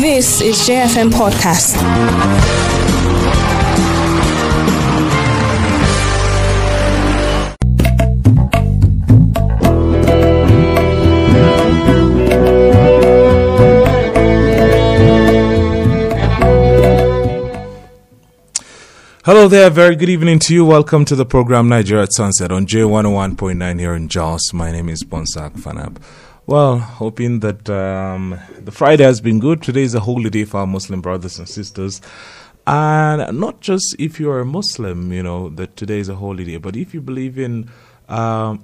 This is JFM Podcast. Hello there, very good evening to you. Welcome to the program Nigeria at Sunset on J101.9 here in Jos. My name is Bonsak Fanab. Well, hoping that um, the Friday has been good. Today is a holy day for our Muslim brothers and sisters. And not just if you're a Muslim, you know, that today is a holy day, but if you believe in um,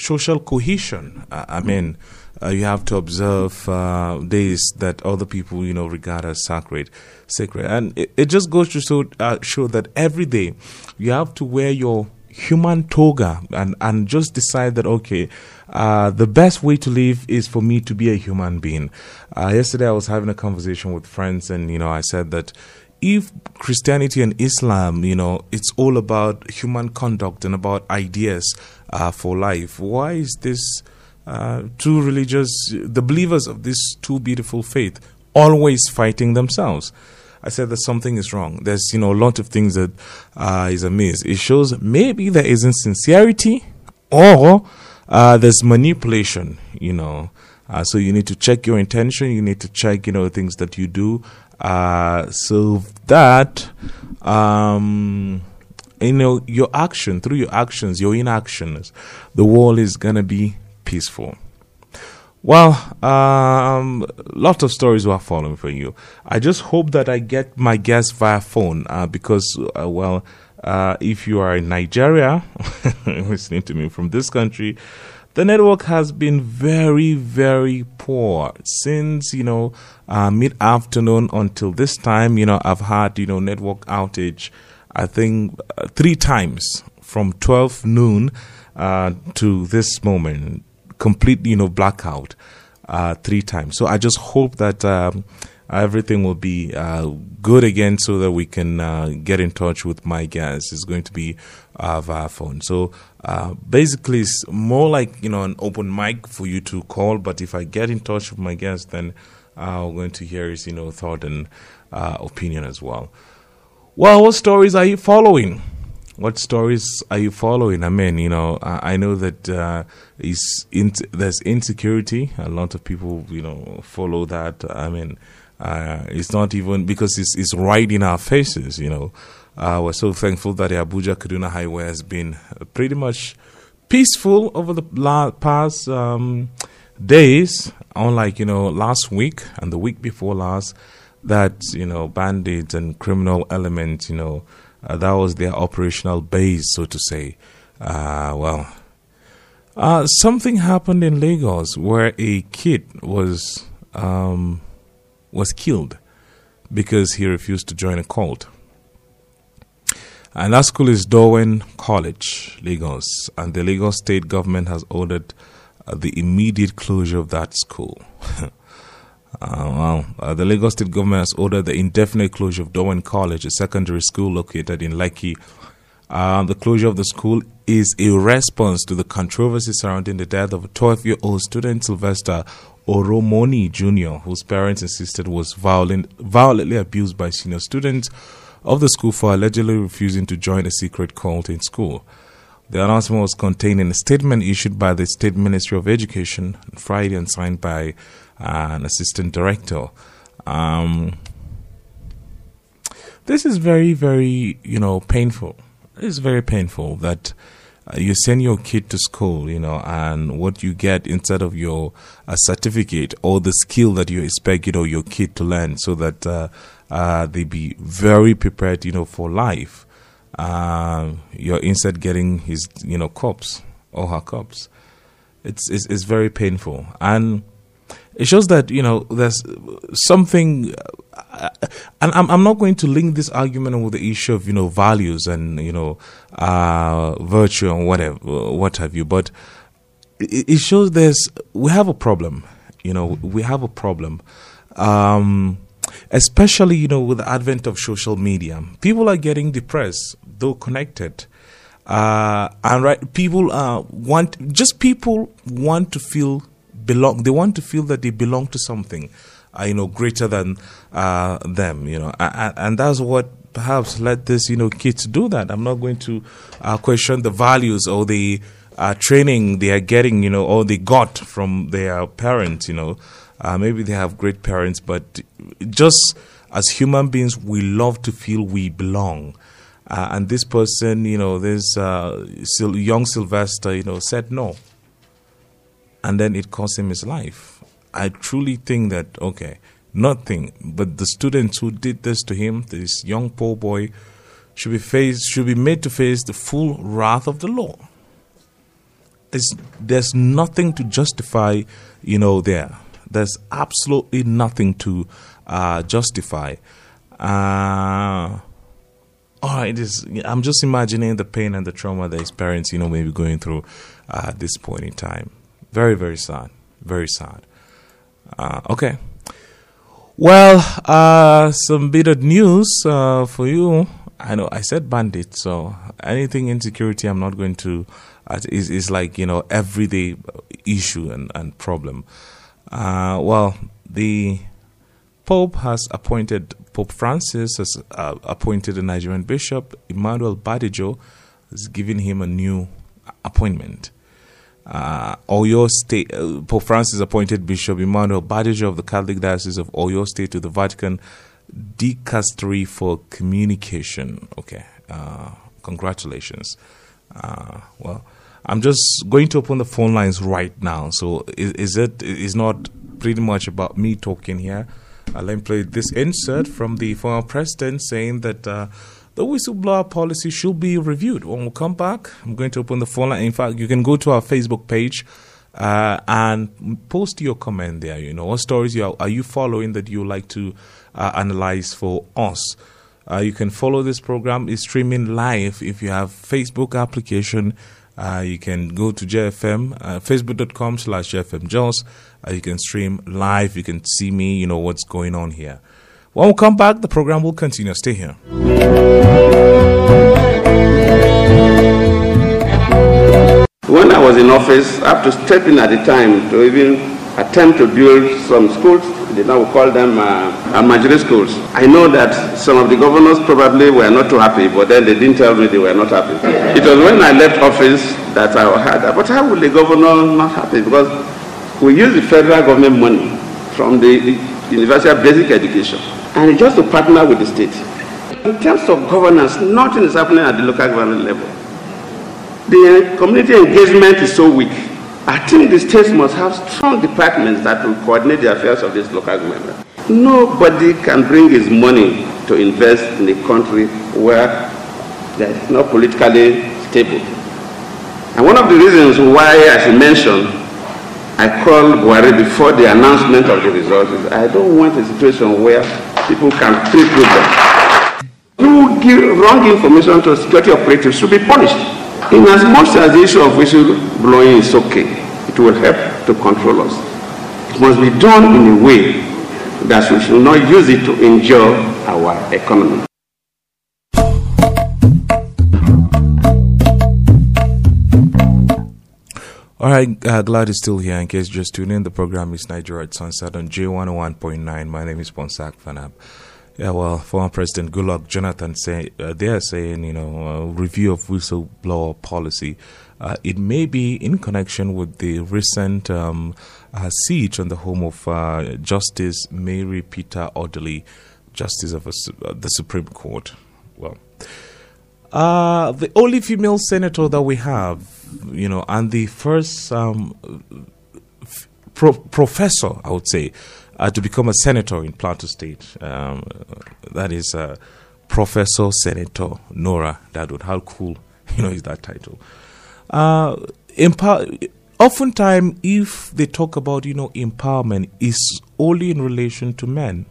social cohesion, I mean, uh, you have to observe uh, days that other people, you know, regard as sacred, sacred, and it, it just goes to show, uh, show that every day you have to wear your human toga and and just decide that okay, uh, the best way to live is for me to be a human being. Uh, yesterday, I was having a conversation with friends, and you know, I said that if Christianity and Islam, you know, it's all about human conduct and about ideas uh, for life, why is this? uh, two religious, the believers of this two beautiful faith, always fighting themselves. I said that something is wrong. There's, you know, a lot of things that uh, is amiss. It shows maybe there isn't sincerity or uh, there's manipulation, you know. Uh, so you need to check your intention. You need to check, you know, things that you do. Uh, so that, um, you know, your action, through your actions, your inactions, the world is going to be peaceful. Well, um, lot of stories were following for you. I just hope that I get my guests via phone uh, because, uh, well, uh, if you are in Nigeria, listening to me from this country, the network has been very, very poor since you know uh, mid afternoon until this time. You know, I've had you know network outage. I think uh, three times from 12 noon uh, to this moment complete, you know, blackout uh, three times. So I just hope that um, everything will be uh, good again so that we can uh, get in touch with my guests. It's going to be uh, via phone. So uh, basically, it's more like, you know, an open mic for you to call. But if I get in touch with my guests, then I'm going to hear his, you know, thought and uh, opinion as well. Well, what stories are you following? what stories are you following? I mean, you know, I, I know that uh, in, there's insecurity. A lot of people, you know, follow that. I mean, uh, it's not even because it's, it's right in our faces, you know. Uh, we're so thankful that the Abuja Kaduna Highway has been pretty much peaceful over the past um, days, unlike, you know, last week and the week before last, that, you know, bandits and criminal elements, you know, uh, that was their operational base, so to say. Uh, well, uh, something happened in Lagos where a kid was um, was killed because he refused to join a cult. And that school is Dowen College, Lagos, and the Lagos state government has ordered uh, the immediate closure of that school. Uh, well, uh, the Lagos State government has ordered the indefinite closure of Dowen College, a secondary school located in Lekki. Uh, the closure of the school is a response to the controversy surrounding the death of a 12 year old student, Sylvester Oromoni Jr., whose parents insisted was violent, violently abused by senior students of the school for allegedly refusing to join a secret cult in school. The announcement was contained in a statement issued by the State Ministry of Education on Friday and signed by an assistant director. Um, this is very, very, you know, painful. It's very painful that uh, you send your kid to school, you know, and what you get instead of your uh, certificate or the skill that you expect, you know, your kid to learn, so that uh, uh they be very prepared, you know, for life. Uh, you're instead getting his, you know, cops or her cops. It's, it's it's very painful and it shows that you know there's something and I'm, I'm not going to link this argument with the issue of you know values and you know uh, virtue and whatever what have you but it, it, shows there's we have a problem you know we have a problem um, especially you know with the advent of social media people are getting depressed though connected uh, and right people uh, want just people want to feel belong. They want to feel that they belong to something. Uh, you know, greater than uh, them, you know, and, and that's what perhaps let this, you know, kids do that. I'm not going to uh, question the values or the uh, training they are getting, you know, or they got from their parents, you know. Uh, maybe they have great parents, but just as human beings, we love to feel we belong. Uh, and this person, you know, this uh, young Sylvester, you know, said no. And then it cost him his life. I truly think that, okay, nothing, but the students who did this to him, this young poor boy, should be faced, should be made to face the full wrath of the law. It's, there's nothing to justify, you know, there. There's absolutely nothing to uh, justify. Uh, all right, this, I'm just imagining the pain and the trauma that his parents, you know, may be going through uh, at this point in time. Very, very sad. Very sad. Uh, okay. Well, uh, some bit of news uh, for you. I know I said bandit, so anything insecurity, I'm not going to. Uh, is is like you know everyday issue and and problem. Uh, well, the Pope has appointed Pope Francis has uh, appointed a Nigerian bishop Emmanuel Badejo has given him a new appointment. Uh, Oyo State uh, Pope Francis appointed Bishop Emmanuel Badejo of the Catholic Diocese of Oyo State to the Vatican Dicastery for Communication. Okay, uh, congratulations. Uh, well, I'm just going to open the phone lines right now. So is, is it is not pretty much about me talking here? I'll then play this insert from the former president saying that uh, the whistleblower policy should be reviewed. When we come back, I'm going to open the phone line. In fact, you can go to our Facebook page uh, and post your comment there. You know, what stories you are, are you following that you like to uh, analyze for us? Uh, you can follow this program. It's streaming live if you have Facebook application. Uh, you can go to JFM, uh, facebook.com slash JFM Jos. Uh, you can stream live. You can see me, you know, what's going on here. When we come back, the program will continue. Stay here. When I was in office, I have to step in at the time to even attempt to build some schools. They now call them uh, schools. I know that some of the governors probably were not too happy, but then they didn't tell me they were not happy. It was when I left office that I had, but how will the governor not happy? Because we use the federal government money from the, the Universal Basic Education and just to partner with the state. In terms of governance, nothing is happening at the local government level. The uh, community engagement is so weak. I think the states must have strong departments that will coordinate the affairs of this local government. Nobody can bring his money to invest in a country where they are not politically stable. And one of the reasons why, as you mentioned, I called Buhari before the announcement of the results is I don't want a situation where people can trick them. Who give wrong information to security operatives should be punished. In as much as the issue of whistle blowing is okay, it will help to control us. It must be done in a way that we should not use it to injure our economy. All right, uh, glad you're still here. In case you're just tuning in, the program is Nigeria at Sunset on J101.9. My name is Ponsak Fanab. Yeah, well, former President Goodluck Jonathan say uh, they are saying, you know, uh, review of whistleblower policy. Uh, it may be in connection with the recent um, uh, siege on the home of uh, Justice Mary Peter Odili, Justice of a, the Supreme Court. Well, the only female senator that we have you know, and the first um, pro- professor, I would say, uh, to become a senator in Plateau State. Um, that is uh, Professor Senator Nora Daduut. How cool, you know, is that title? Uh, empower- oftentimes, if they talk about, you know, empowerment, is only in relation to men.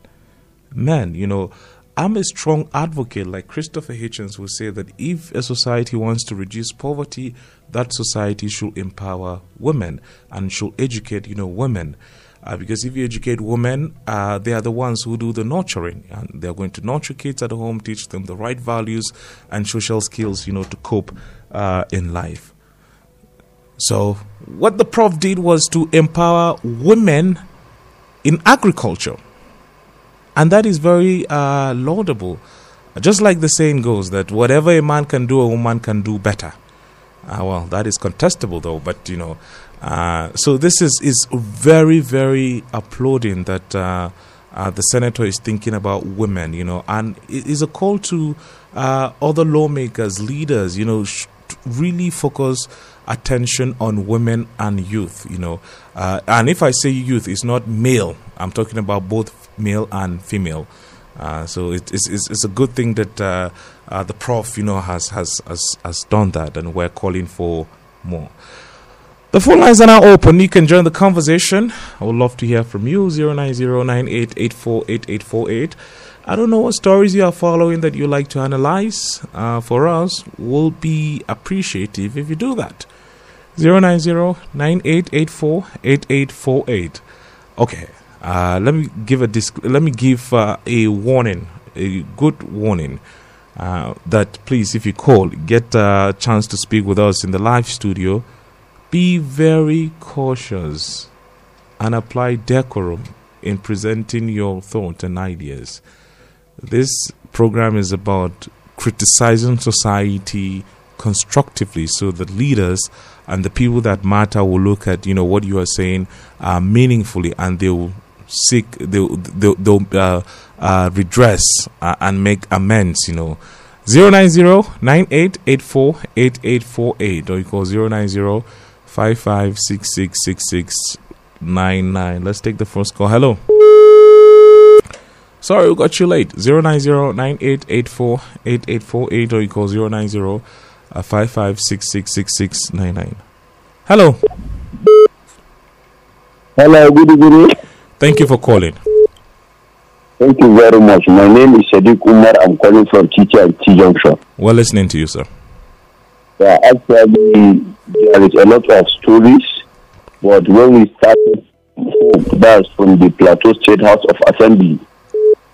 Men, you know, I'm a strong advocate, like Christopher Hitchens will say, that if a society wants to reduce poverty, that society should empower women and should educate, you know, women. Uh, because if you educate women, uh, they are the ones who do the nurturing, and they are going to nurture kids at home, teach them the right values and social skills, you know, to cope uh, in life. So, what the prof did was to empower women in agriculture and that is very uh, laudable. Just like the saying goes, that whatever a man can do, a woman can do better. Uh, well, that is contestable, though. But you know, uh, so this is is very very applauding that uh, uh the senator is thinking about women. You know, and it is a call to uh, other lawmakers, leaders. You know, sh- really focus attention on women and youth. You know, uh, and if I say youth, it's not male. I'm talking about both male and female. So it, it's, it's, it's, a good thing that uh, the prof, you know, has, has, has, has done that, and we're calling for more. The phone lines are now open. You can join the conversation. I would love to hear from you. 09098848848. I don't know what stories you are following that you like to analyze. Uh, for us, we'll be appreciative if you do that. 09098848848. Okay. Uh, let me give a disc- let me give uh, a warning, a good warning. Uh, that please, if you call, get a chance to speak with us in the live studio. Be very cautious and apply decorum in presenting your thoughts and ideas. This program is about criticizing society constructively so that leaders and the people that matter will look at you know what you are saying uh, meaningfully and they will seek they'll, they'll, they'll uh, uh, redress uh, and make amends you know. 090 or you call 090 55666699 let's take the first call. Hello. Sorry we got you late. 090 or you call 090 uh, 55666699 hello. Hello good evening Thank you for calling. Thank you very much. My name is Sadiq Umar. I'm calling from Teacher at T Junction. We're listening to you, sir. Yeah, actually, there is a lot of stories, but when we started, that's from the Plateau State House of Assembly.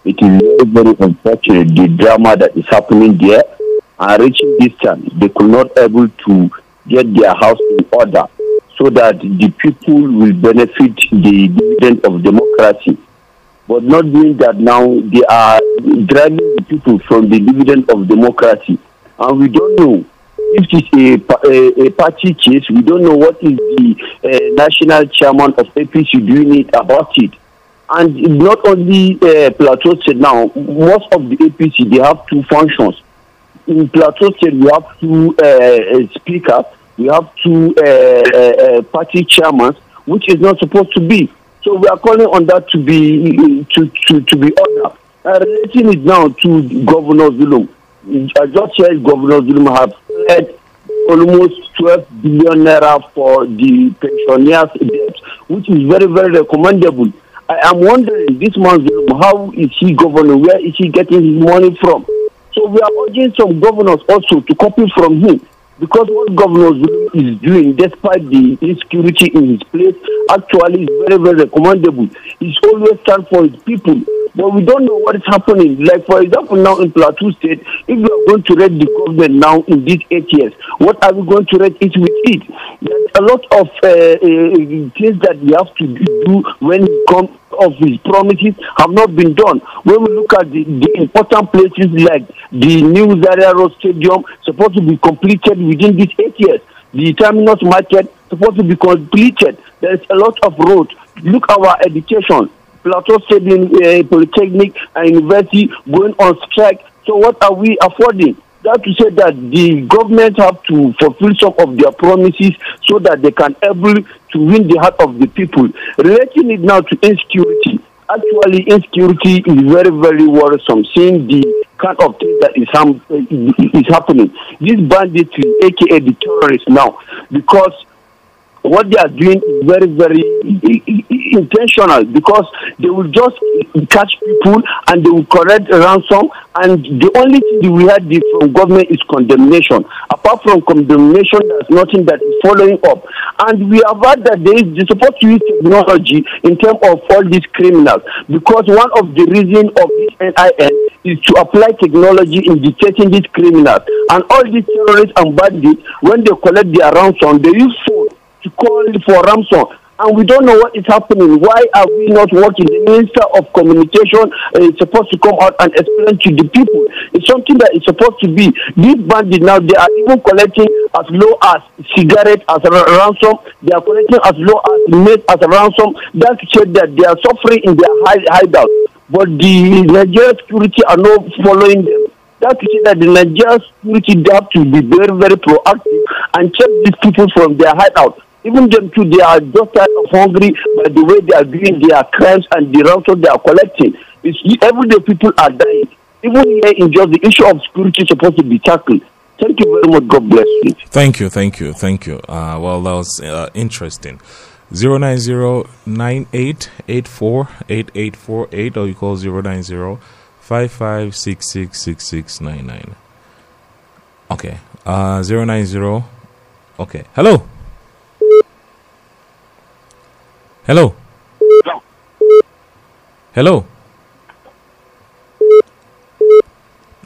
It is very, very unfortunate the drama that is happening there. And reaching this time, they could not able to get their house in order so that the people will benefit the dividend of democracy. But not doing that now, they are driving the people from the dividend of democracy. And we don't know if it's a, a, a party case, we don't know what is the uh, national chairman of APC doing it about it. And not only uh, Plateau State now, most of the APC, they have two functions. In Plateau State, we have two uh, speakers we have two uh, uh, uh, party chairmen, which is not supposed to be. So we are calling on that to be to to, to be ordered. Uh, relating it now to Governor Zulum. I just said Governor Zulum have had almost 12 billion naira for the pensioners' debt, which is very, very recommendable. I am wondering, this man how is he governor? Where is he getting his money from? So we are urging some governors also to copy from him because what Governor is doing, despite the insecurity in his place, actually is very, very recommendable. He's always stand for his people. But we don't know what is happening. Like, for example, now in Plateau State, if we are going to rate the government now in these eight years, what are we going to rate it with it? There's a lot of uh, uh, things that we have to do when it comes of his promises have not been done. When we look at the, the important places like the new Zaria Road Stadium, supposed to be completed within these eight years. The terminus market supposed to be completed. There is a lot of roads. Look our education. Plateau Stadium, uh, Polytechnic and University going on strike. So what are we affording? That to say that the government have to fulfill some of their promises so that they can able to win the heart of the people. Relating it now to insecurity, actually insecurity is very very worrisome. Seeing the kind of thing that is, ham- is happening, this banditry, aka the terrorists now, because what they are doing is very, very intentional because they will just catch people and they will collect ransom. And the only thing we had from government is condemnation. Apart from condemnation, there's nothing that is following up. And we have heard that they are supposed to use technology in terms of all these criminals because one of the reasons of this NIN is to apply technology in detecting these criminals. And all these terrorists and bandits, when they collect their ransom, they use phone to call for ransom. And we don't know what is happening. Why are we not working? The Minister of Communication uh, is supposed to come out and explain to the people. It's something that is supposed to be. These bandits now, they are even collecting as low as cigarette as a ransom. They are collecting as low as meat as a ransom. That's said that they are suffering in their hideout. But the Nigerian security are not following them. That is that the Nigerian security have to be very, very proactive and check these people from their hideout even them too, they are just hungry by the way they are doing their crimes and the ransom they are collecting. It's, everyday people are dying. Even here in just the issue of security is supposed to be tackled. Thank you very much. God bless you. Thank you, thank you, thank you. Uh, well, that was uh, interesting. 090-9884-8848 or you call 090 55666699. Okay. Uh 090 Okay. Hello. Hello. Hello. Hello.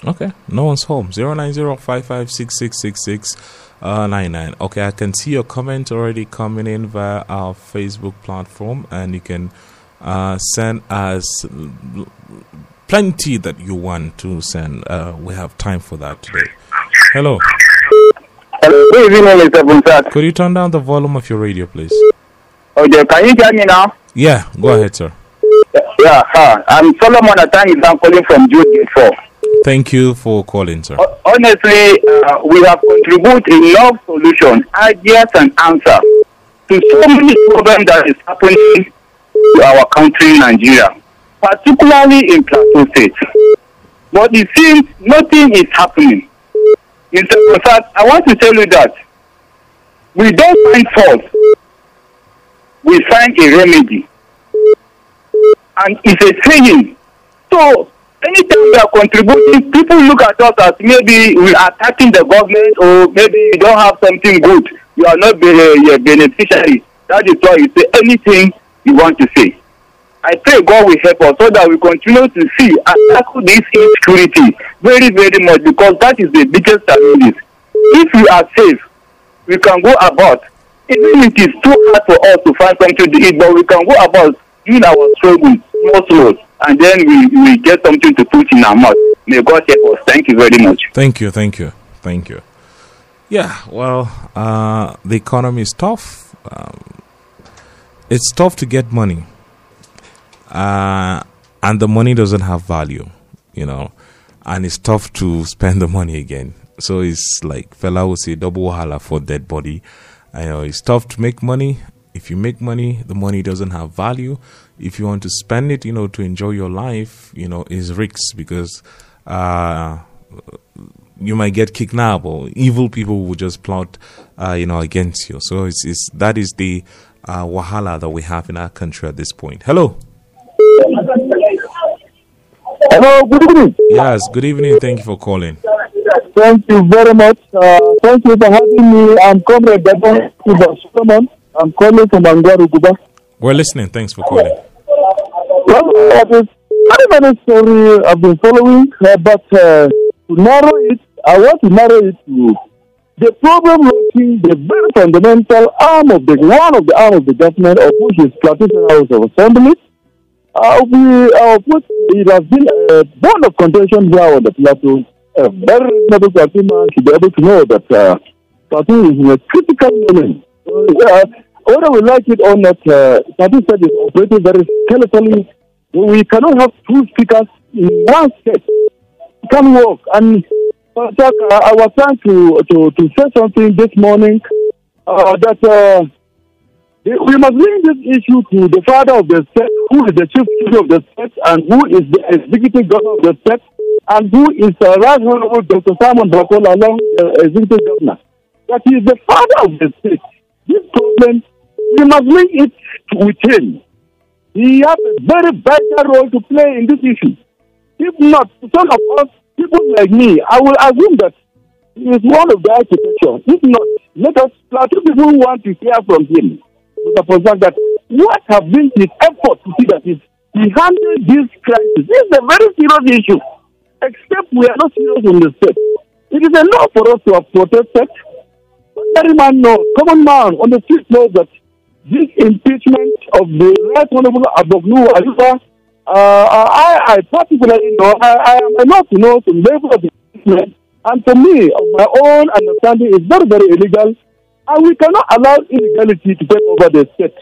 Okay, no one's home. Zero nine zero five five six six six six uh, nine nine. Okay, I can see your comment already coming in via our Facebook platform, and you can uh, send us plenty that you want to send. Uh, we have time for that today. Hello. Hello. Good evening, Mr. Could you turn down the volume of your radio, please? Okay, can you hear me now? Yeah, go ahead, sir. Yeah, uh, I'm Solomon Atani. I'm calling from Jude 4. Thank you for calling, sir. Honestly, uh, we have contributed enough solutions, ideas, and answers to so many problems that is happening to our country, Nigeria, particularly in Plateau State. But it seems nothing is happening. Mr. Prasad, I want to tell you that we don't find fault we find a remedy. And it's a saying. So, anytime we are contributing, people look at us as maybe we are attacking the government or maybe you don't have something good. You are not a beneficiary. That is why you say anything you want to say. I pray God will help us so that we continue to see and tackle this insecurity very, very much because that is the biggest challenge. If we are safe, we can go about even if it is too hard for us to find something to eat, but we can go about doing our struggle small, slow, and then we, we get something to put in our mouth. May God help us. Thank you very much. Thank you, thank you, thank you. Yeah, well, uh, the economy is tough. Um, it's tough to get money, uh, and the money doesn't have value, you know, and it's tough to spend the money again. So it's like Fela will say double wahala for dead body I know it's tough to make money. If you make money, the money doesn't have value. If you want to spend it, you know, to enjoy your life, you know, is risks because uh, you might get kidnapped or evil people will just plot, uh, you know, against you. So it's, it's that is the uh, wahala that we have in our country at this point. Hello. Hello. Good evening. Yes. Good evening. Thank you for calling. Thank you very much. Uh, thank you for having me. I'm Comrade Debon Solomon. I'm calling from Angwaru, Guba. We're listening. Thanks for calling. Well, uh, very, very story I've been following, uh, but uh, to narrow it, I want to narrow it to the problem looking the very fundamental arm of the one of the arm of the government, of which is Plateau House of Assembly. Uh, we, uh, it has been a bond of contention here on the plateau a very reasonable Fatima should be able to know that uh, Fatima is in a critical moment. Uh, whether we like it or not, uh, Fatima said is operating very skeletally. We cannot have two speakers in one set. It can work. And uh, I was trying to, to, to say something this morning uh, that uh, we must bring this issue to the father of the state, who is the chief of the state, and who is the executive governor of the state, and who is uh, Right Honorable Dr. Simon Bako Lalong the uh, executive governor. That he is the father of the state. This problem, we must link it with him. He has a very vital role to play in this issue. If not, some of us, people like me, I will assume that he is one of the architecture. If not, let us, Plateau people want to hear from him. Mr. that what have been his efforts to see that he handled this crisis? This is a very serious issue except we are not serious in the state. It is enough for us to have protested. Every man knows, common man on the street knows that this impeachment of the Right Honorable Aboglu Ayuba, uh, I, I particularly know, I, I am enough to know the level of impeachment, and for me, of my own understanding, is very, very illegal, and we cannot allow illegality to take over the state.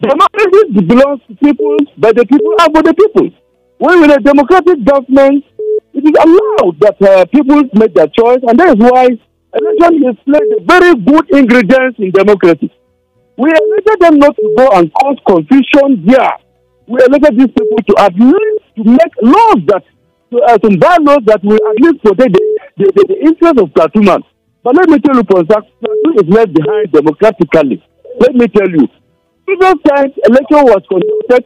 Democracy belongs to people, by the people, and for the people. When we're a democratic government, it is allowed that uh, people make their choice, and that is why election is played very good ingredient in democracy. We elected them not to go and cause confusion here. We elected these people to at least to make laws that to, uh, laws that will at least protect the, the, the, the interest of Platooners. But let me tell you, Ponsak, Platoon is left behind democratically. Let me tell you, previous times election was conducted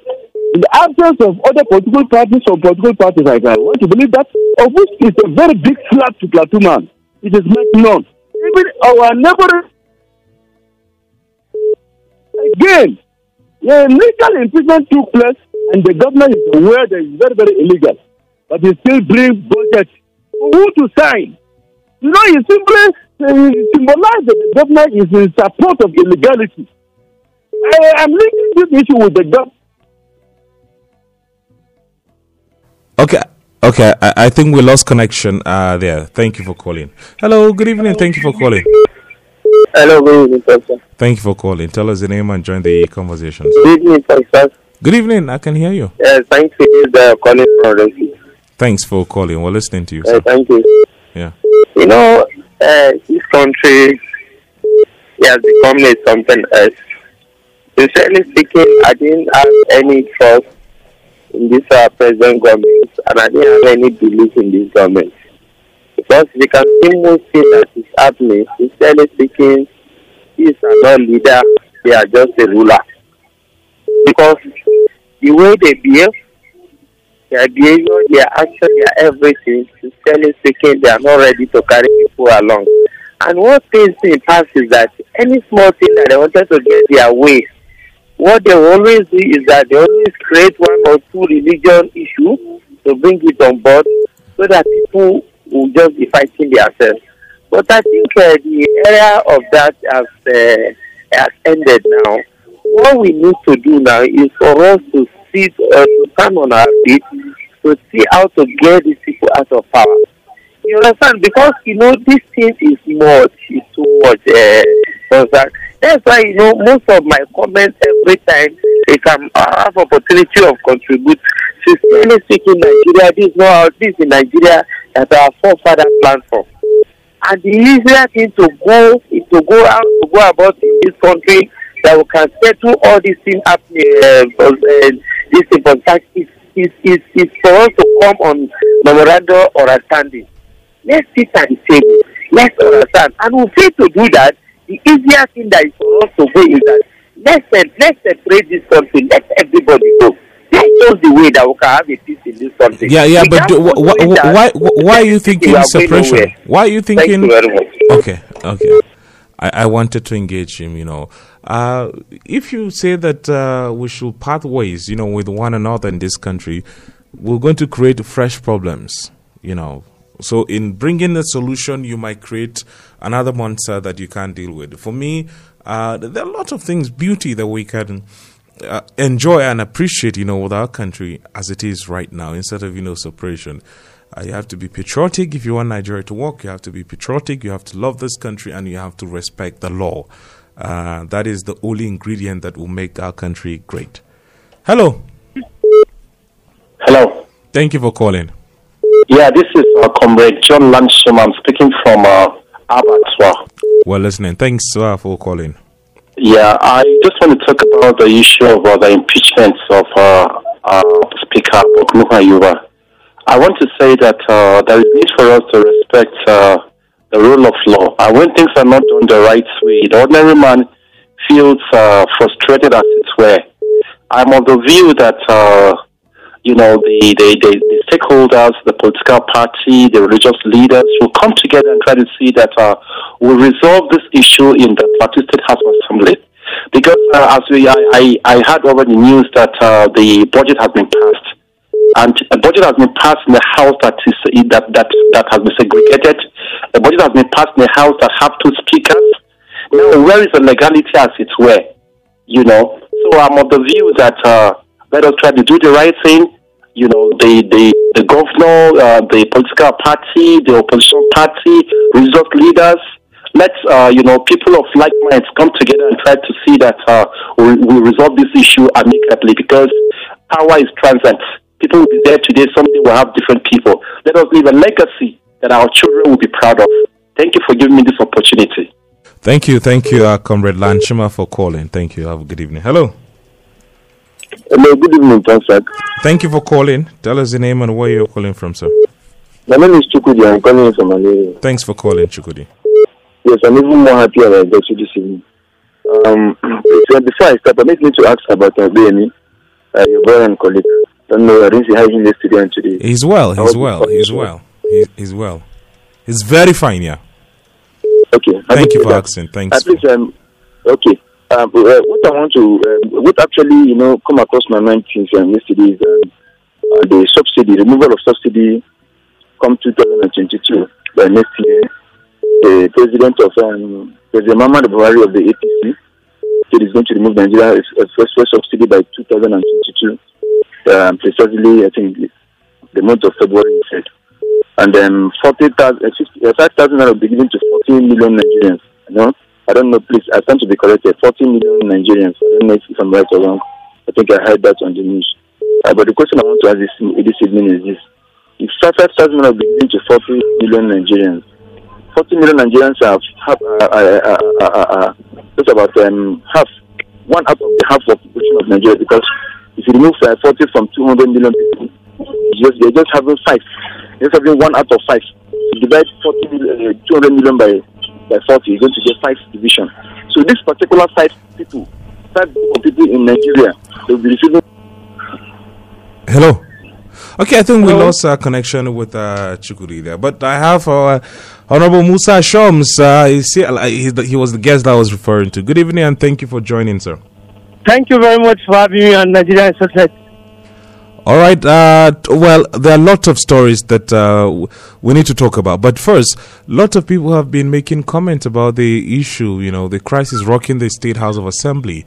in the absence of other political parties or political parties like I want to believe that, of which is a very big slap to Platoon It is not known. Even our neighboring Again, the legal impeachment took place and the government is aware that it's very, very illegal. But they still bring budget who to sign. You know, it simply symbolizes that the government is in support of illegality. I am linking this issue with the government. Okay. Okay, I, I think we lost connection uh, there. Thank you for calling. Hello, good evening. Thank you for calling. Hello, good evening, Professor. Thank you for calling. Tell us your name and join the conversation. Good evening, Professor. Good evening. I can hear you. Uh, thank you for calling from Thanks for calling. We're listening to you. Uh, Sir. thank you. Yeah. You know, uh, this country has become something else. Sincerely speaking, I didn't have any trust in this uh, present government, and I didn't have any belief in this government. Because we can see that it's happening. Sincerely speaking, these are not leaders, they are just a ruler. Because the way they behave, their behavior, their action, their everything, sincerely speaking, they are not ready to carry people along. And what pains me past is that any small thing that they wanted to get their way, what they always do is that they always create one or two religion issues to bring it on board so that people will just be fighting themselves. But I think uh, the era of that has, uh, has ended now. What we need to do now is for us to sit, uh, to stand on our feet, to see how to get these people out of power. You understand? Because, you know, this thing is much, it's too much. Uh, that's why, you know, most of my comments every time, they I have opportunity of contribute. Sincerely speaking, Nigeria, this is not this in Nigeria that our forefathers planned for. And the easier thing to go to go out, to go about in this country that we can settle all these things happening, uh, uh, this important is, is, is, is for us to come on memorandum or understanding. Let's sit the table. Let's understand. And we fail to do that. The easier thing that is for us to go is that let's, let's separate this country. Let everybody go. That's just the way that we can have a peace in this country. Yeah, yeah, We but do, go wh- wh- why, why are you thinking We are going separation? Why are you Thank thinking? you very much. Okay, okay. I, I wanted to engage him, you know. Uh, if you say that uh, we should part ways, you know, with one another in this country, we're going to create fresh problems, you know. So, in bringing a solution, you might create another monster that you can't deal with. For me, uh, there are a lot of things, beauty that we can uh, enjoy and appreciate, you know, with our country as it is right now, instead of, you know, separation. Uh, you have to be patriotic if you want Nigeria to work. You have to be patriotic. You have to love this country, and you have to respect the law. Uh, that is the only ingredient that will make our country great. Hello. Hello. Thank you for calling. Yeah, this is uh, Comrade John Lansham. I'm speaking from uh, Abattoir. Well, listening. Thanks uh, for calling. Yeah, I just want to talk about the issue of uh, the impeachment of uh, uh, Speaker Oknuha Yuba. I want to say that uh, there is need for us to respect uh, the rule of law. And when things are not done the right way, the ordinary man feels uh, frustrated as it were. I'm of the view that, uh, you know, the, the, the, the stakeholders, the political party, the religious leaders will come together and try to see that uh, we resolve this issue in the Plateau State House of Assembly. Because uh, as we, I, I, I heard news that uh, the budget has been passed and a budget has been passed in the house that is that that that has been segregated. A budget has been passed in the house that have two speakers. Now, where is the legality as it were? You know, so I'm of the view that uh, let us try to do the right thing. You know, the the the governor, uh, the political party, the opposition party, religious leaders. Let's uh, you know people of like minds come together and try to see that uh, we we resolve this issue amicably because power is transient. People will be there today. Someday we'll have different people. Let us leave a legacy that our children will be proud of. Thank you for giving me this opportunity. Thank you, thank you, uh, Comrade Lanchima, for calling. Thank you. Have a good evening. Hello. Hello, good evening, Tansak. Thank you for calling. Tell us the name and where you're calling from, sir. My name is Chukudi. I'm calling from Malaria. Thanks for calling, Chukudi. Yes, I'm even more happy about this this evening. Um, so before I start, permit me to ask about uh, BNE, uh, your brother and colleague. don't know, I didn't see how he yesterday and today. He's well. He's well. he's He's well. He, he's well. He's very fine. Yeah. Okay. Thank you for that. asking. Thanks. At least, um, okay. Um, uh, what I want to, um, what actually, you know, come across my mind since um, yesterday is um, uh, the subsidy, removal of subsidy come 2022. By next year, the president of, um, President Muhammad Buhari of the APC said he's going to remove Nigeria first subsidy by 2022. Um, precisely, I think, the month of February, he said. And then 40,000, uh, 50 uh, 5,000 naira will be given to 40 million Nigerians. You know, I don't know, please, I stand to be corrected. 40 million Nigerians. I don't know if, I'm right or wrong. I think I heard that on the news. Uh, but the question I want to ask this, this evening is this. If 5,000 naira will be given to 40 million Nigerians, 40 million Nigerians have, have uh, uh, uh, uh, uh, uh, just about um, half, one out of the half of the population of Nigeria because if you remove uh, 40 from 200 million people, just, they're just having five. They're just having one out of five. You divide 40 million, uh, 200 million by, by 40, you're going to get five division. So this particular five people, five group people in Nigeria, they'll be receiving Hello. Okay, I think we lost our connection with uh, Chukudi there, but I have uh, Honorable Musa Shoms. Uh, he, see- uh, he, he was the guest that I was referring to. Good evening and thank you for joining, sir. Thank you very much for having me on Nigerian Success. All right. Uh, well, there are lots of stories that uh, we need to talk about. But first, lots of people have been making comments about the issue. You know, the crisis rocking the State House of Assembly.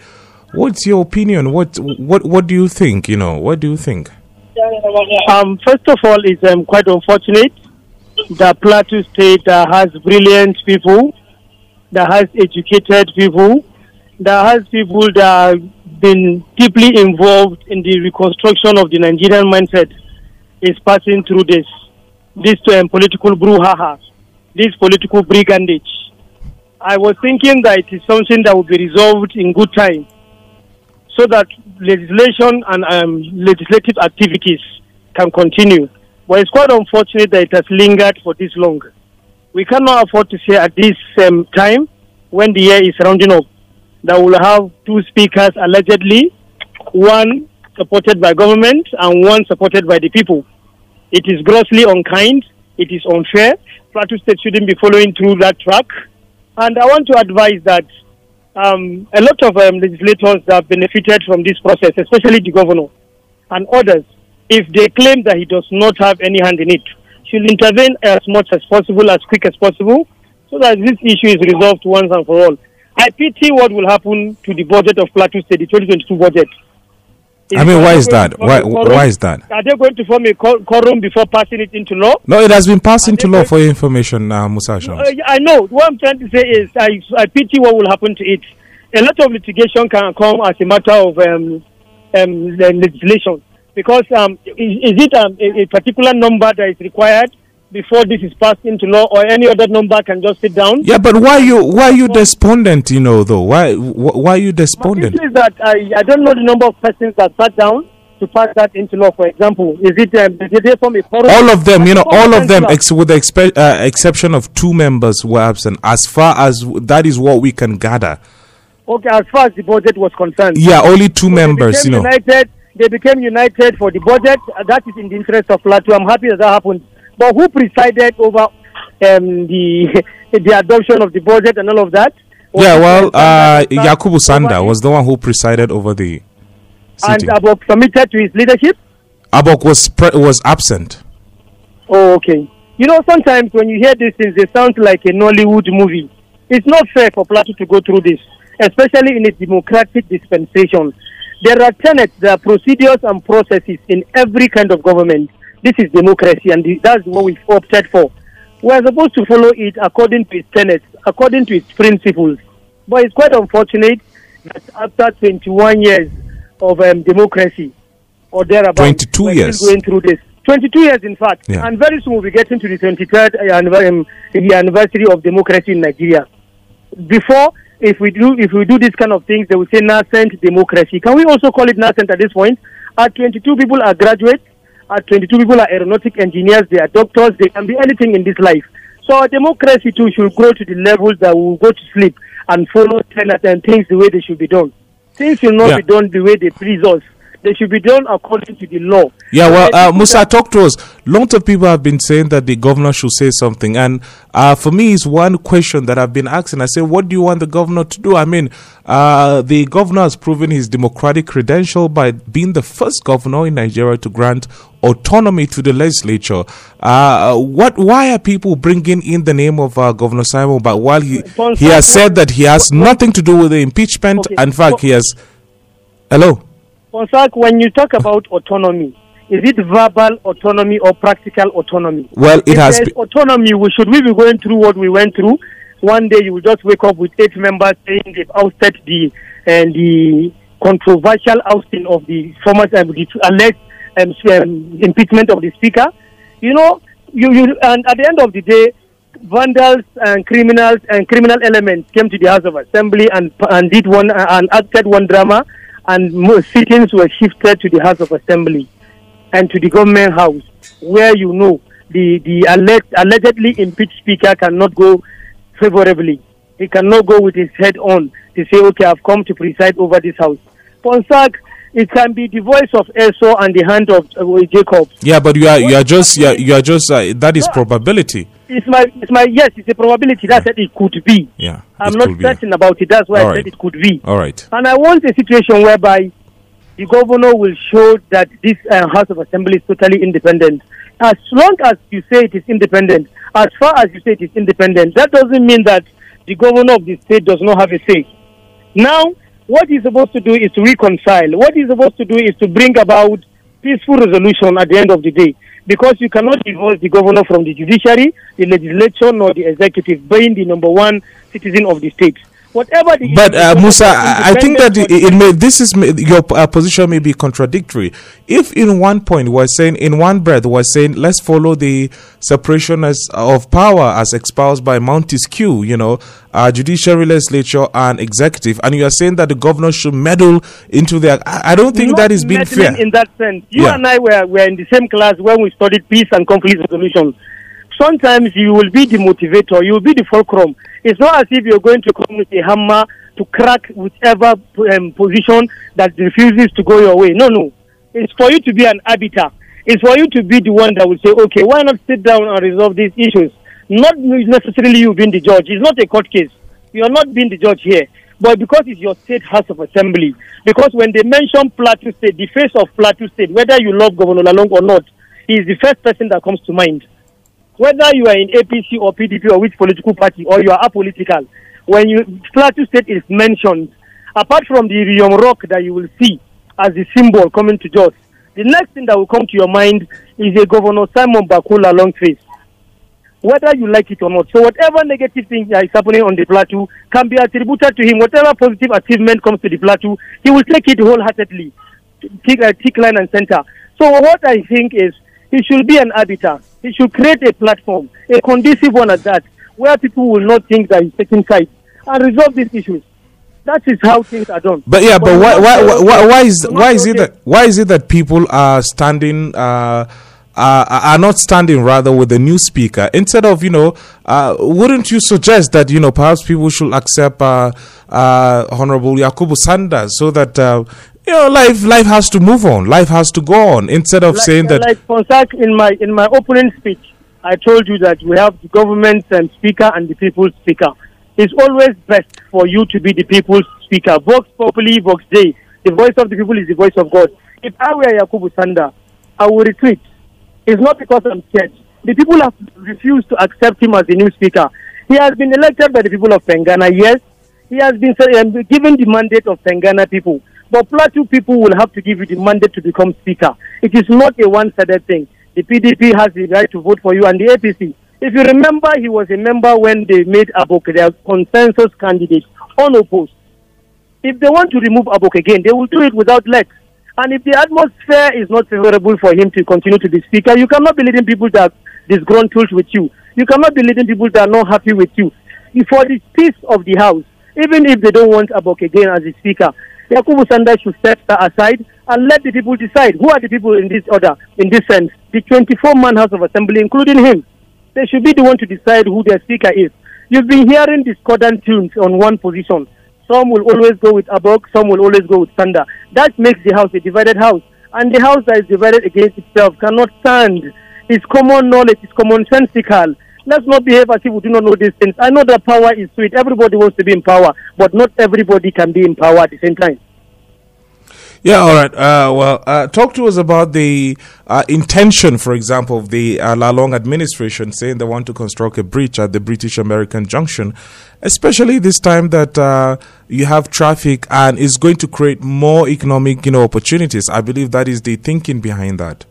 What's your opinion? What what what do you think? You know, what do you think? Um, first of all, it's um, quite unfortunate that Plateau State uh, has brilliant people, that has educated people, that has people that been deeply involved in the reconstruction of the Nigerian mindset is passing through this, this um, political brouhaha, this political brigandage. I was thinking that it is something that will be resolved in good time so that legislation and um, legislative activities can continue. But it's quite unfortunate that it has lingered for this long. We cannot afford to say at this um, time, when the year is rounding up, that we'll have two speakers allegedly, one supported by government and one supported by the people. It is grossly unkind. It is unfair. Plateau State shouldn't be following through that track. And I want to advise that um, a lot of um, legislators that have benefited from this process, especially the governor and others, if they claim that he does not have any hand in it, should intervene as much as possible, as quick as possible, so that this issue is resolved once and for all. I pity what will happen to the budget of Plateau State, the 2022 budget. I mean, why is that? Why form a quorum? why is that? Are they going to form a quor- quorum before passing it into law? No, it has been passed into law for your information, uh, Musa. Uh, I know. What I'm trying to say is, I, I pity what will happen to it. A lot of litigation can come as a matter of um, um, legislation because um, is, is it um, a, a particular number that is required before this is passed into law, or any other number can just sit down? Yeah, but why you why you despondent? You know, though why wh- why you My despondent? issue is that I, I don't know the number of persons that sat down to pass that into law. For example, is it um, did they form a quorum? All of them, you know, all of them, ex- with the expe- uh, exception of two members were absent. As far as w- that is what we can gather. Okay, as far as the budget was concerned. Yeah, only two They members. You know, United, they became united for the budget. Uh, that is in the interest of Plateau. I'm happy that that happened. But who presided over um, the the adoption of the budget and all of that? Was yeah. Well, uh, Yakubu Sanda was the one who presided over the it and sitting. Abok submitted to his leadership? Abok was pre- was absent. Oh, okay. You know, sometimes when you hear these things, they sound like a Nollywood movie. It's not fair for Plateau to go through this. especially in a democratic dispensation. There are tenets, there are procedures and processes in every kind of government. This is democracy, and that's what we've opted for. We're supposed to follow it according to its tenets, according to its principles. But it's quite unfortunate that after 21 years of um, democracy, or thereabouts, 22 we're years. still going through this. 22 years, in fact. Yeah. And very soon we'll be getting to the 23rd um, the anniversary of democracy in Nigeria. Before, if we do if we do this kind of things, they will say nascent democracy. Can we also call it nascent at this point? At 22 people are graduates. At 22 people are aeronautic engineers. They are doctors. They can be anything in this life. So our democracy too should grow to the levels that we will go to sleep and follow tenets and things the way they should be done. Things should not Yeah. be done the way they please us. They should be done according to the law. Yeah, well, uh, Musa, talk to us. Lots of people have been saying that the governor should say something, and uh, for me, it's one question that I've been asking. I say, what do you want the governor to do? I mean, uh, the governor has proven his democratic credential by being the first governor in Nigeria to grant autonomy to the legislature. Uh, what? Why are people bringing in the name of uh, Governor Simon? But while he he has said that he has nothing to do with the impeachment. Okay. In fact, he has. Hello. Ponsak, when you talk about autonomy, is it verbal autonomy or practical autonomy? Well, it if has there's autonomy. We should we be going through what we went through? One day you will just wake up with eight members saying they've ousted the and the controversial ousting of the former um, the alleged um, um, impeachment of the speaker. You know, you, you and at the end of the day, vandals and criminals and criminal elements came to the House of Assembly and and did one and acted one drama, and sittings were shifted to the House of Assembly and to the government house, where you know the the alleged, allegedly impeached speaker cannot go favorably. He cannot go with his head on to say, "Okay, I've come to preside over this house." Ponsak, it can be the voice of Esau and the hand of uh, Jacob. Yeah, but you are you are just you are, you are just uh, that is probability. It's my, it's my yes. It's a probability. That it. It could be. Yeah, I'm not be. certain about it. That's why All I right. said it could be. All right. And I want a situation whereby the governor will show that this uh, House of Assembly is totally independent. As long as you say it is independent, as far as you say it is independent, that doesn't mean that the governor of the state does not have a say. Now, what he's supposed to do is to reconcile. What he's supposed to do is to bring about peaceful resolution at the end of the day. Because you cannot divorce the governor from the judiciary, the legislature, nor the executive, being the number one citizen of the state. Whatever the But uh, Musa, I think that it, it may this is your uh, position may be contradictory. If in one point we're saying in one breath we're saying let's follow the separation as, of power as espoused by Montesquieu, you know, uh, judiciary, legislature, and executive, and you are saying that the governor should meddle into their. I, I don't think not that is being fair. In that sense, you Yeah. and I were, were in the same class when we studied peace and conflict resolution. Sometimes you will be the motivator, you will be the fulcrum. It's not as if you're going to come with a hammer to crack whichever um, position that refuses to go your way. No, no. It's for you to be an arbiter. It's for you to be the one that will say, okay, why not sit down and resolve these issues? Not necessarily you being the judge. It's not a court case. You are not being the judge here. But because it's your state House of Assembly, because when they mention Plateau State, the face of Plateau State, whether you love Governor Lalong or not, he is the first person that comes to mind. Whether you are in APC or PDP or which political party or you are apolitical, when you Plateau State is mentioned, apart from the Riyom Rock that you will see as the symbol coming to Jos, the next thing that will come to your mind is a Governor Simon Bako Lalong face whether you like it or not. So whatever negative thing that is happening on the plateau can be attributed to him. Whatever positive achievement comes to the plateau, he will take it wholeheartedly, tick, uh, tick line and center. So what I think is he should be an arbiter. He should create a platform, a conducive one at that, where people will not think that he's taking sides and resolve these issues. That is how things are done. But yeah, but why why why, why, why is why is it that why is it that people are standing uh, uh, are not standing rather with the new speaker instead of you know uh, wouldn't you suggest that you know perhaps people should accept uh, uh, Honorable Yakubu Sanders so that uh, you know life life has to move on life has to go on instead of like, saying that like Ponsak in my in my opening speech, I told you that we have the government and speaker and the people's speaker. It's always best for you to be the people's speaker. Vox populi, vox dei. The voice of the people is the voice of God. If I were Yakubu Sanda, I would retreat. It's not because I'm scared. The people have refused to accept him as the new speaker. He has been elected by the people of Pengana, yes. He has been um, given the mandate of Pengana people. But Plateau people will have to give you the mandate to become speaker. It is not a one-sided thing. The PDP has the right to vote for you and the APC. If you remember, he was a member when they made Abok their consensus candidate unopposed. If they want to remove Abok again, they will do it without legs. And if the atmosphere is not favorable for him to continue to be speaker, you cannot be leading people that are disgruntled with you. You cannot be leading people that are not happy with you. For the peace of the house, even if they don't want Abok again as a speaker, Yakubu Sanda should step aside and let the people decide who are the people in this order, in this sense. The 24 man House of Assembly, including him. They should be the one to decide who their speaker is. You've been hearing discordant tunes on one position. Some will always go with Abok, some will always go with Sanda. That makes the house a divided house. And the house that is divided against itself cannot stand. It's common knowledge, it's commonsensical. Let's not behave as if we do not know these things. I know that power is sweet. Everybody wants to be in power, but not everybody can be in power at the same time. Yeah, all right. Uh, well, uh, talk to us about the uh, intention, for example, of the uh, Lalong administration saying they want to construct a bridge at the British American Junction, especially this time that uh, you have traffic and is going to create more economic, you know, opportunities. I believe that is the thinking behind that.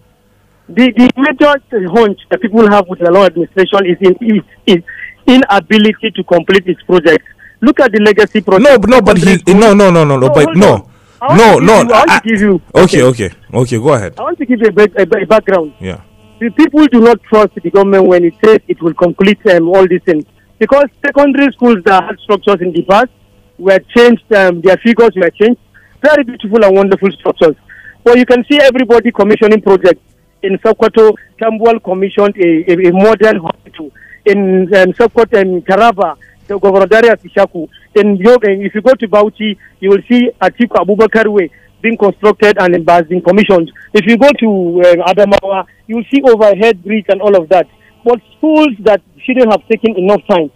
The, the major hunch that people have with the law administration is, in, is, inability to complete its project. Look at the legacy project. No, no, but he, no, no, no, no, no, but no. No, no. You, I want to give you. Okay, okay, okay. Go ahead. I want to give you a, background. Yeah. The people do not trust the government when it says it will complete um, all these things because secondary schools that had structures in the past were changed. Um, their figures were changed. Very beautiful and wonderful structures. Well, you can see everybody commissioning projects. In Sokoto, Tambuwal commissioned a, a, a modern hospital. In um, Sokoto and Taraba, the Governor Ishaku. In Yoga, if you go to Bauchi, you will see Atiku Abubakar Way being constructed and been commissioned. If you go to uh, Adamawa, you will see overhead bridge and all of that. But schools that shouldn't have taken enough time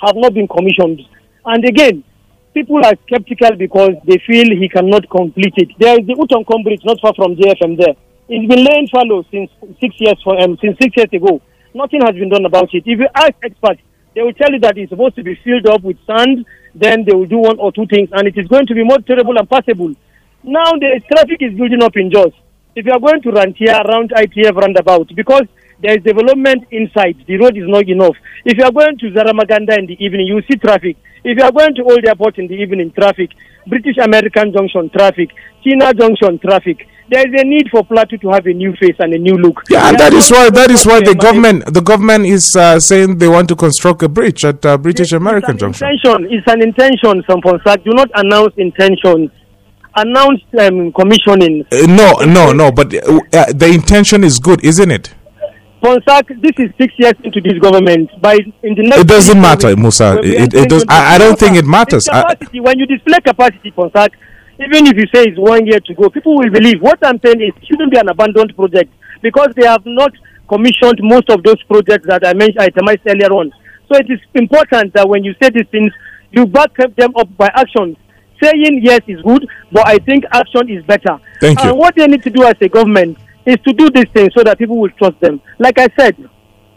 have not been commissioned. And again, people are skeptical because they feel he cannot complete it. There is the Utonkom Bridge not far from JFM there. It's been laying fallow since six years for, um, since six years ago. Nothing has been done about it. If you ask experts, they will tell you that it's supposed to be filled up with sand, then they will do one or two things, and it is going to be more terrible and passable. Now the traffic is building up in Jos. If you are going to run here around ITF roundabout, because there is development inside, the road is not enough. If you are going to Zaramaganda in the evening, you will see traffic. If you are going to Old Airport in the evening, traffic. British American Junction, traffic. China Junction, traffic there is a need for Plateau to have a new face and a new look. Yeah, and that is why that is why the government the government is uh, saying they want to construct a bridge at uh, British American it's Junction. Intention, it's an intention, some Ponsak. Do not announce intentions. Announce um, commissioning. Uh, no, no, no. But uh, uh, the intention is good, isn't it? Ponsak, this is six years into this government. By in the next it doesn't matter, Musa. It, it, does. I, I, don't think it matters. Capacity, when you display capacity, Ponsak, even if you say it's one year to go, people will believe. What I'm saying is, it shouldn't be an abandoned project because they have not commissioned most of those projects that I mentioned, itemized earlier on. So it is important that when you say these things, you back them up by action. Saying yes is good, but I think action is better. Thank you. And what they need to do as a government is to do these things so that people will trust them. Like I said,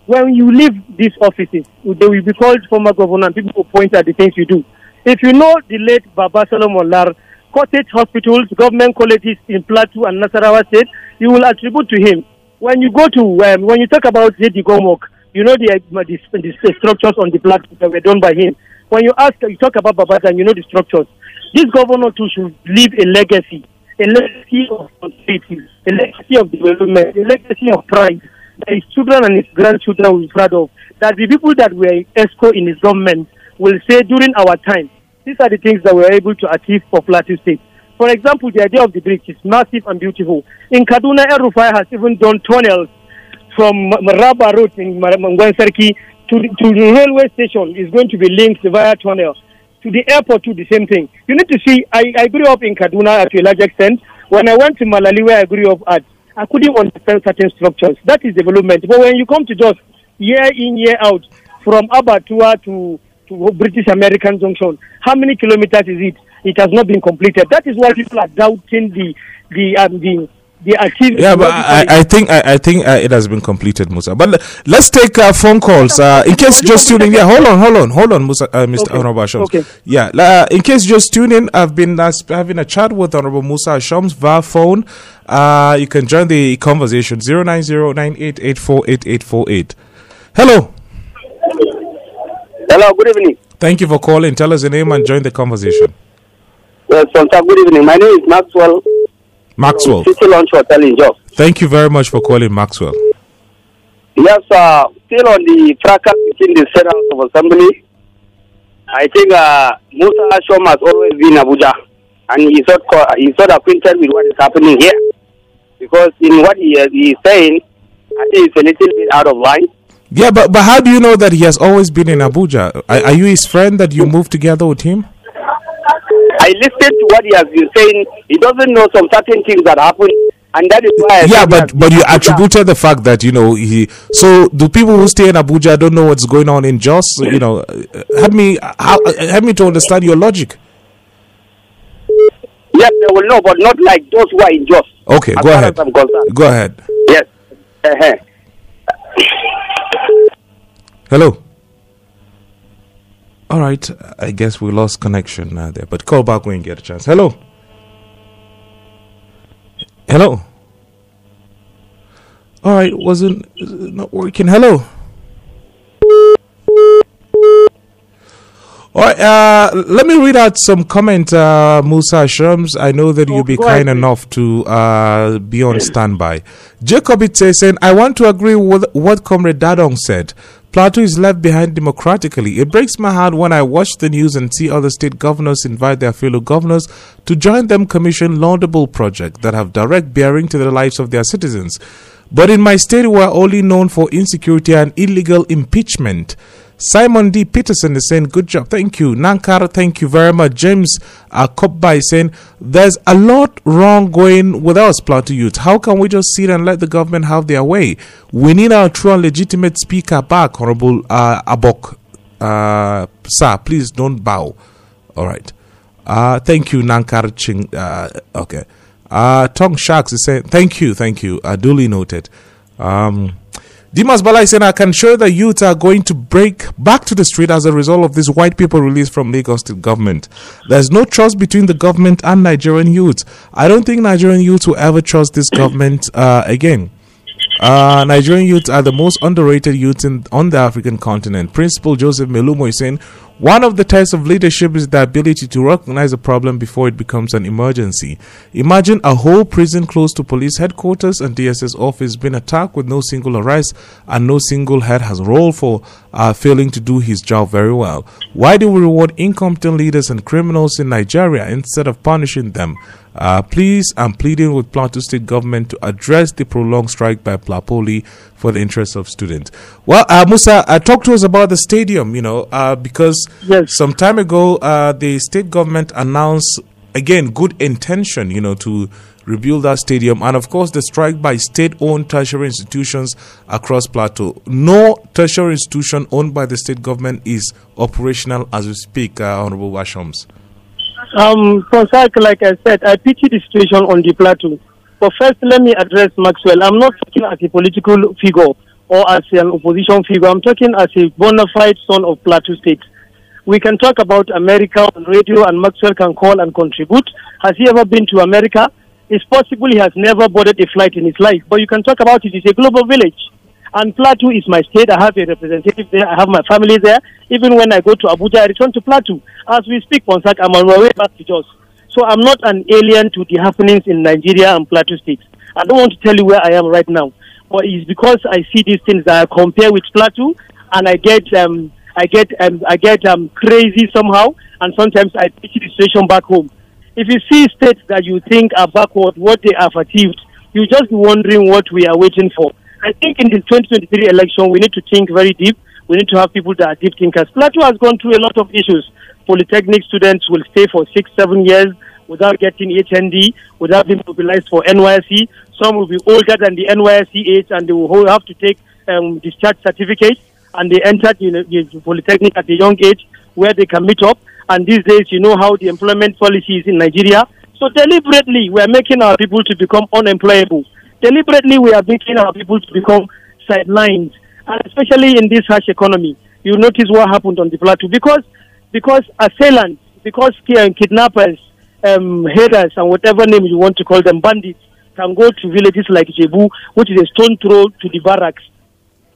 when you leave these offices, they will be called former governor and people will point at the things you do. If you know the late Baba Solomon Lar, cottage hospitals, government colleges in Plateau and Nasarawa State, you will attribute to him. When you go to, um, when you talk about J.D. Gomwalk, you know the, the, the, structures on the plateau that were done by him. When you ask, you talk about Babatan, you know the structures. This governor too should leave a legacy, a legacy of prosperity, a legacy of development, a legacy of pride that his children and his grandchildren will be proud of. That the people that were EXCO in his government will say during our time, these are the things that we're able to achieve for Plateau State. For example, the idea of the bridge is massive and beautiful. In Kaduna, El-Rufai has even done tunnels from Maraba Road in Mangwansarki to, to the railway station is going to be linked via tunnel. To the airport, to the same thing. You need to see, I, I grew up in Kaduna to a large extent. When I went to Malali, where I grew up at, I couldn't understand certain structures. That is development. But when you come to just year in, year out, from Abattoir to British American Junction. How many kilometers is it? It has not been completed. That is why people are doubting the the um, the the activity. Yeah, but I, I think I, I think uh, it has been completed, Musa. But let's take uh, phone calls. Uh, in case just tuning, yeah, hold on, hold on, hold on, Musa, uh, Mr. Okay, Honorable Shams. okay. Yeah, uh, in case just tuning, I've been uh, having a chat with Honorable Musa Shams via phone. Uh, you can join the conversation zero nine zero nine eight eight four eight eight four eight. Hello, Hello, good evening. thank you for calling. Tell us your name and join the conversation. Yes, Sponsor, good evening. My name is Maxwell. Maxwell, City Launch Hotel in Jos. thank you very much for calling, Maxwell. Yes, uh, still on the fracas between the Senate of Assembly. I think uh, Musa Ashom has always been Abuja, and he's not co- he's not acquainted with what is happening here, because in what he, uh, he is saying, I think it's a little bit out of line. Yeah, but but how do you know that he has always been in Abuja? Are, are you his friend that you moved together with him? I listened to what he has been saying. He doesn't know some certain things that happen, and that is why. I yeah, but but you attributed the fact that you know he. So do people who stay in Abuja don't know what's going on in Jos? You know, help me how, help me to understand your logic. Yes, they will know, but not like those who are in Jos. Okay, go ahead. Go ahead. Yes. Uh-huh. Hello. All right, I guess we lost connection uh, there, but call back when you get a chance. Hello. Hello. All right, wasn't not working. Hello. All right, uh, let me read out some comment, uh, Musa Shams. I know that you'll be go ahead, kind enough to uh, be on standby. Jacob it says, saying, I want to agree with what Comrade Dadong said. Plateau is left behind democratically. It breaks my heart when I watch the news and see other state governors invite their fellow governors to join them commission laudable projects that have direct bearing to the lives of their citizens. But in my state, we are only known for insecurity and illegal impeachment. Simon D. Peterson is saying, Good job. Thank you. Nankar, thank you very much. James uh, Kopba is saying, There's a lot wrong going with us, Plateau youth. How can we just sit and let the government have their way? We need our true and legitimate speaker back, Honorable uh, Abok. Uh, sir, please don't bow. All right. Uh, thank you, Nankar Ching. Uh, okay. Uh, Tong Sharks is saying, Thank you, thank you. Uh, duly noted. Um, Dimas Bala is saying, I can show that youth are going to break back to the street as a result of this white people release from Lagos State government. There's no trust between the government and Nigerian youth. I don't think Nigerian youth will ever trust this government uh, again. Uh, Nigerian youth are the most underrated youth in, on the African continent. Principal Joseph Melumo is saying one of the tests of leadership is the ability to recognize a problem before it becomes an emergency. Imagine a whole prison close to police headquarters and DSS office being attacked with no single arrest and no single head has rolled for uh, failing to do his job very well. Why do we reward incompetent leaders and criminals in Nigeria instead of punishing them? Uh, please, I'm pleading with Plateau State government to address the prolonged strike by Plapoly for the interests of students. Well, uh, Musa, uh, talk to us about the stadium, you know, uh, because Yes. some time ago, uh, the state government announced, again, good intention, you know, to rebuild that stadium. And of course, the strike by state owned tertiary institutions across Plateau. No tertiary institution owned by the state government is operational as we speak, uh, Honorable Washams. Um, Ponsak, like I said, I pity the situation on the plateau. But first, let me address Maxwell. I'm not talking as a political figure or as an opposition figure. I'm talking as a bona fide son of Plateau State. We can talk about America on radio, and Maxwell can call and contribute. Has he ever been to America? It's possible he has never boarded a flight in his life, but you can talk about it. It's a global village. And Plateau is my state. I have a representative there. I have my family there. Even when I go to Abuja, I return to Plateau. As we speak, Ponsak, I'm on my way back to Jos. So I'm not an alien to the happenings in Nigeria and Plateau states. I don't want to tell you where I am right now, but it's because I see these things that I compare with Plateau, and I get um, I get um, I get um, crazy somehow, and sometimes I pity the situation back home. If you see states that you think are backward, what they have achieved, you just be wondering what we are waiting for. I think in the 2023 election, we need to think very deep. We need to have people that are deep thinkers. Plateau has gone through a lot of issues. Polytechnic students will stay for six, seven years without getting HND, without being mobilized for NYSC. Some will be older than the NYSC age and they will have to take um, discharge certificates and they entered you know, the Polytechnic at a young age where they can meet up. And these days, you know how the employment policy is in Nigeria. So deliberately, we are making our people to become unemployable. Deliberately, we are making our people to become sidelined, and especially in this harsh economy. You notice what happened on the plateau because because assailants, because kidnappers, um, haters, and whatever name you want to call them, bandits, can go to villages like Jebu, which is a stone throw to the barracks,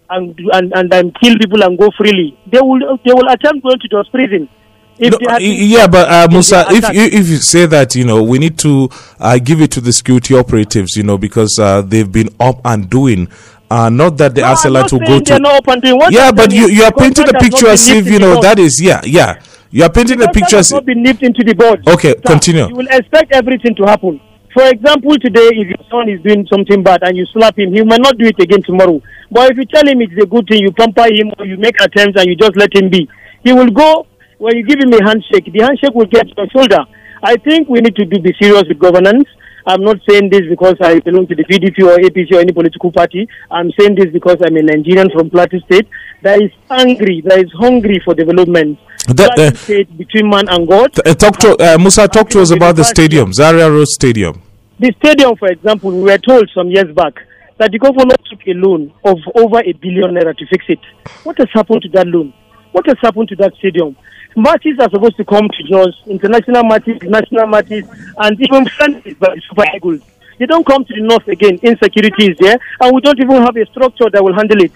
and and and then kill people and go freely. They will they will attempt going to those prison. No, yeah, but uh, Musa, if you, if you say that, you know, we need to uh, give it to the security operatives, you know, because uh, they've been up and doing. Uh, not that the no, Arsenal to go to. Yeah, but you, you are painting a picture as if you know that is yeah yeah. You are painting a picture as not been nipped into the board. Okay, so continue. You will expect everything to happen. For example, today, if your son is doing something bad and you slap him, he might not do it again tomorrow. But if you tell him it's a good thing, you pamper him or you make attempts and you just let him be, he will go when you give him a handshake, the handshake will get to your shoulder. I think we need to be serious with governance. I'm not saying this because I belong to the PDP or APC or any political party. I'm saying this because I'm a Nigerian from Plateau State that is angry, that is hungry for development. That, uh, state between man and God. Uh, talk to uh, Musa. Talk to us about the stadium, Zaria Road Stadium. The stadium, for example, we were told some years back that the government took a loan of over a billion naira to fix it. What has happened to that loan? What has happened to that stadium? matches are supposed to come to Jos, international matches, national matches, and even friendlies by Super Eagles. They don't come to the north again. Insecurity is there, and we don't even have a structure that will handle it.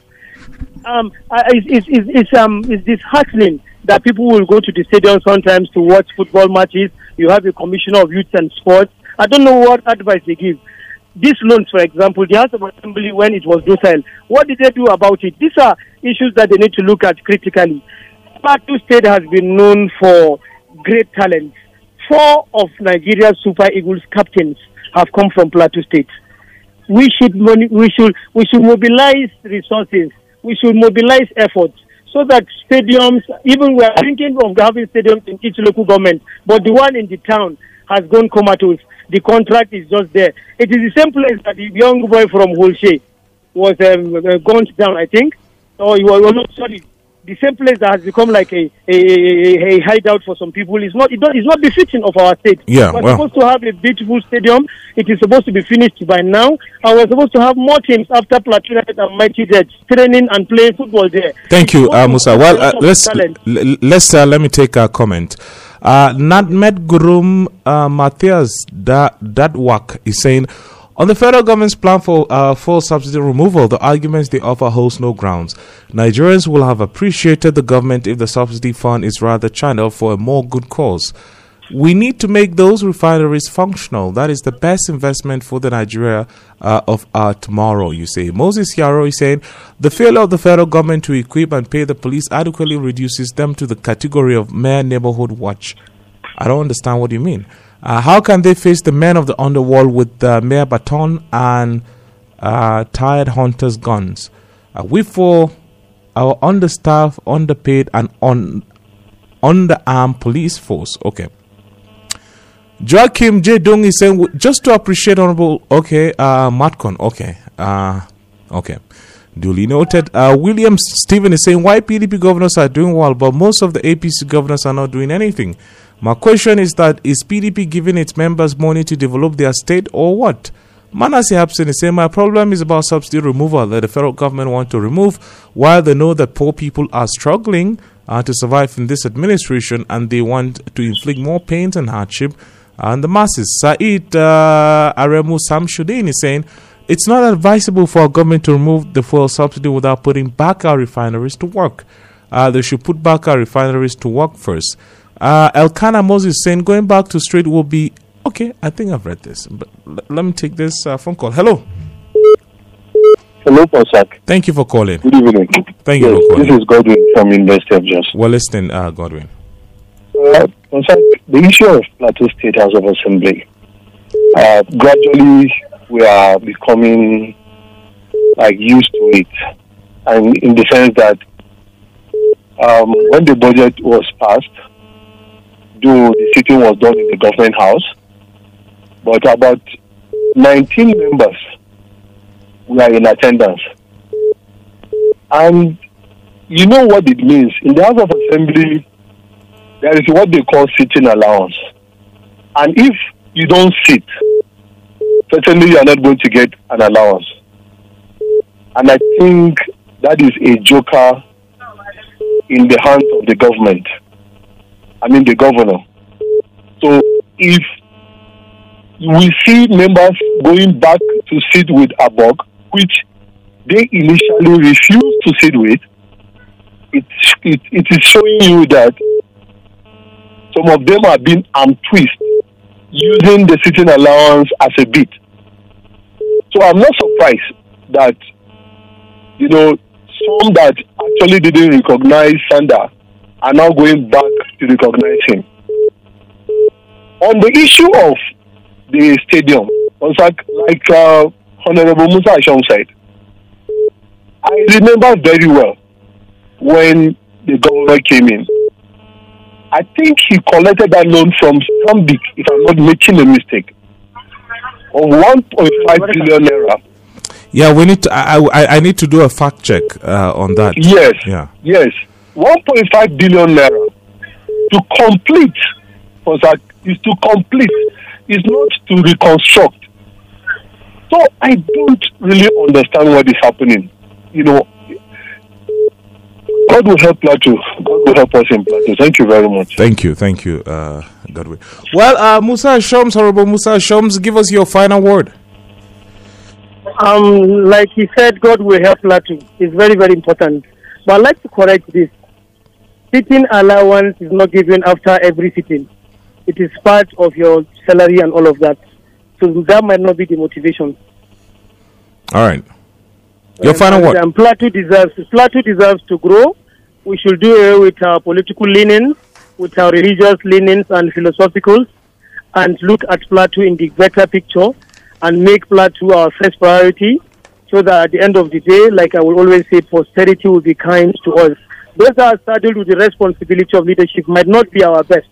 Um, it's, it's, it's, um, it's disheartening that people will go to the stadium sometimes to watch football matches. You have a commissioner of youth and sports. I don't know what advice they give. These loans, for example, the House of Assembly, when it was docile, what did they do about it? These are issues that they need to look at critically. Plateau State has been known for great talent. Four of Nigeria's Super Eagles captains have come from Plateau State. We should we should we should mobilize resources. We should mobilize efforts so that stadiums, even we are thinking of having stadiums in each local government, but the one in the town has gone comatose. The contract is just there. It is the same place that the young boy from Holshe was um, uh, gunned down, I think. Oh, you were not sorry the same place that has become like a, a, a, a hideout for some people is not it is not befitting of our state. Yeah, we're well. supposed to have a beautiful stadium. It is supposed to be finished by now, and we're supposed to have more teams after Plateau and Mighty Jets training and playing football there. Thank you, uh, Musa. Well, uh, let's l- let's uh, let me take a comment. Uh, Nadmed Gurum uh, Matthias that that work is saying on the federal government's plan for uh, full subsidy removal, the arguments they offer holds no grounds. Nigerians will have appreciated the government if the subsidy fund is rather channeled for a more good cause. We need to make those refineries functional. That is the best investment for the Nigeria uh, of our tomorrow, you say. Moses Yaro is saying the failure of the federal government to equip and pay the police adequately reduces them to the category of mere neighborhood watch. I don't understand what you mean. Uh, how can they face the men of the underworld with the mere baton and uh, tired hunters' guns? Uh, we for our understaffed, underpaid, and un- underarmed police force. Okay. Joachim J. Dung is saying just to appreciate Honorable. Okay, uh, Matcon. Okay, uh, okay. Duly noted. Uh, William Stephen is saying why PDP governors are doing well, but most of the APC governors are not doing anything. My question is that is PDP giving its members money to develop their state or what? Manasseh Hapson is saying my problem is about subsidy removal that the federal government want to remove while they know that poor people are struggling uh, to survive in this administration and they want to inflict more pain and hardship on the masses. Saeed uh, Aremu Samshuddin is saying it's not advisable for a government to remove the fuel subsidy without putting back our refineries to work. Uh, they should put back our refineries to work first. Uh, Elkanah Moses saying going back to straight will be okay. I think I've read this, but l- let me take this uh, phone call. Hello. Hello, Ponsak. Thank you for calling. Good evening. Thank you for calling. This is Godwin from University of Jos. Well, listen, uh, Godwin. Uh, the issue of Plateau State House of Assembly. Uh, gradually, we are becoming like used to it, and in the sense that um, when the budget was passed, though the sitting was done in the government house, but about 19 members were in attendance. And you know what it means. In the House of Assembly, there is what they call sitting allowance. And if you don't sit, certainly you are not going to get an allowance. And I think that is a joker in the hands of the government. I mean, the governor. So if we see members going back to sit with Abok, which they initially refused to sit with, it, it, it is showing you that some of them are being arm twist using the sitting allowance as a bit. So I'm not surprised that, you know, some that actually didn't recognize Sanda are now going back to recognize him. On the issue of the stadium, like, like uh, Honorable Musa Asham said, I remember very well when the government came in. I think he collected that loan from Stanbic, if I'm not making a mistake, of 1.5 billion naira. Yeah, we need to. I, I, I need to do a fact check uh, on that. Yes. Yeah. Yes. 1.5 billion naira to complete, that is to complete, is not to reconstruct. So I don't really understand what is happening. You know, God will help Plateau. God will help us in Plateau. Thank you very much. Thank you, thank you, uh, Godwin. Well, uh, Musa Shoms, Honorable Musa Shoms, give us your final word. Um, like he said, God will help Plateau. It's very, very important. But I'd like to correct this. Sitting allowance is not given after every sitting. It is part of your salary and all of that. So that might not be the motivation. All right. Your final word. Um, Plateau deserves Plateau deserves to grow. We should do away with our political leanings, with our religious leanings and philosophicals, and look at Plateau in the better picture, and make Plateau our first priority, so that at the end of the day, like I will always say, posterity will be kind to us. Those that are saddled with the responsibility of leadership might not be our best,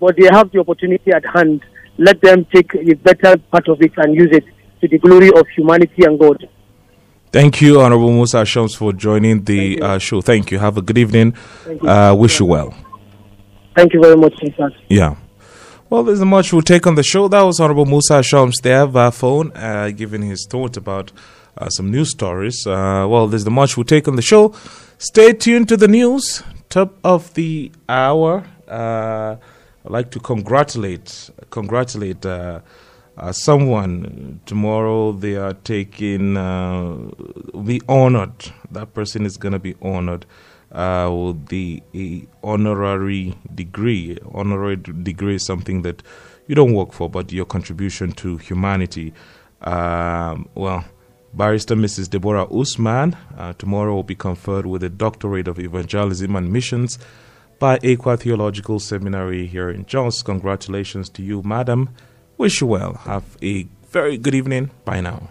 but they have the opportunity at hand. Let them take a better part of it and use it to the glory of humanity and God. Thank you, Honorable Musa Shams, for joining the uh, show. Thank you. Have a good evening. you. Uh, wish you well. Thank you very much, sir. Yeah. Well, there's much we'll take on the show. That was Honorable Musa Shams there via phone, uh, giving his thought about uh, some news stories. Uh, well, there's the much we'll take on the show. Stay tuned to the news. Top of the hour. Uh, I'd like to congratulate, congratulate uh, uh, someone tomorrow they are taking uh, be honored that person is going to be honored uh, with the honorary degree honorary degree is something that you don't work for but your contribution to humanity um, well barrister mrs deborah usman uh, tomorrow will be conferred with a doctorate of evangelism and missions by ECWA Theological Seminary here in Jos. Congratulations to you, madam. Wish you well. Have a very good evening. Bye now.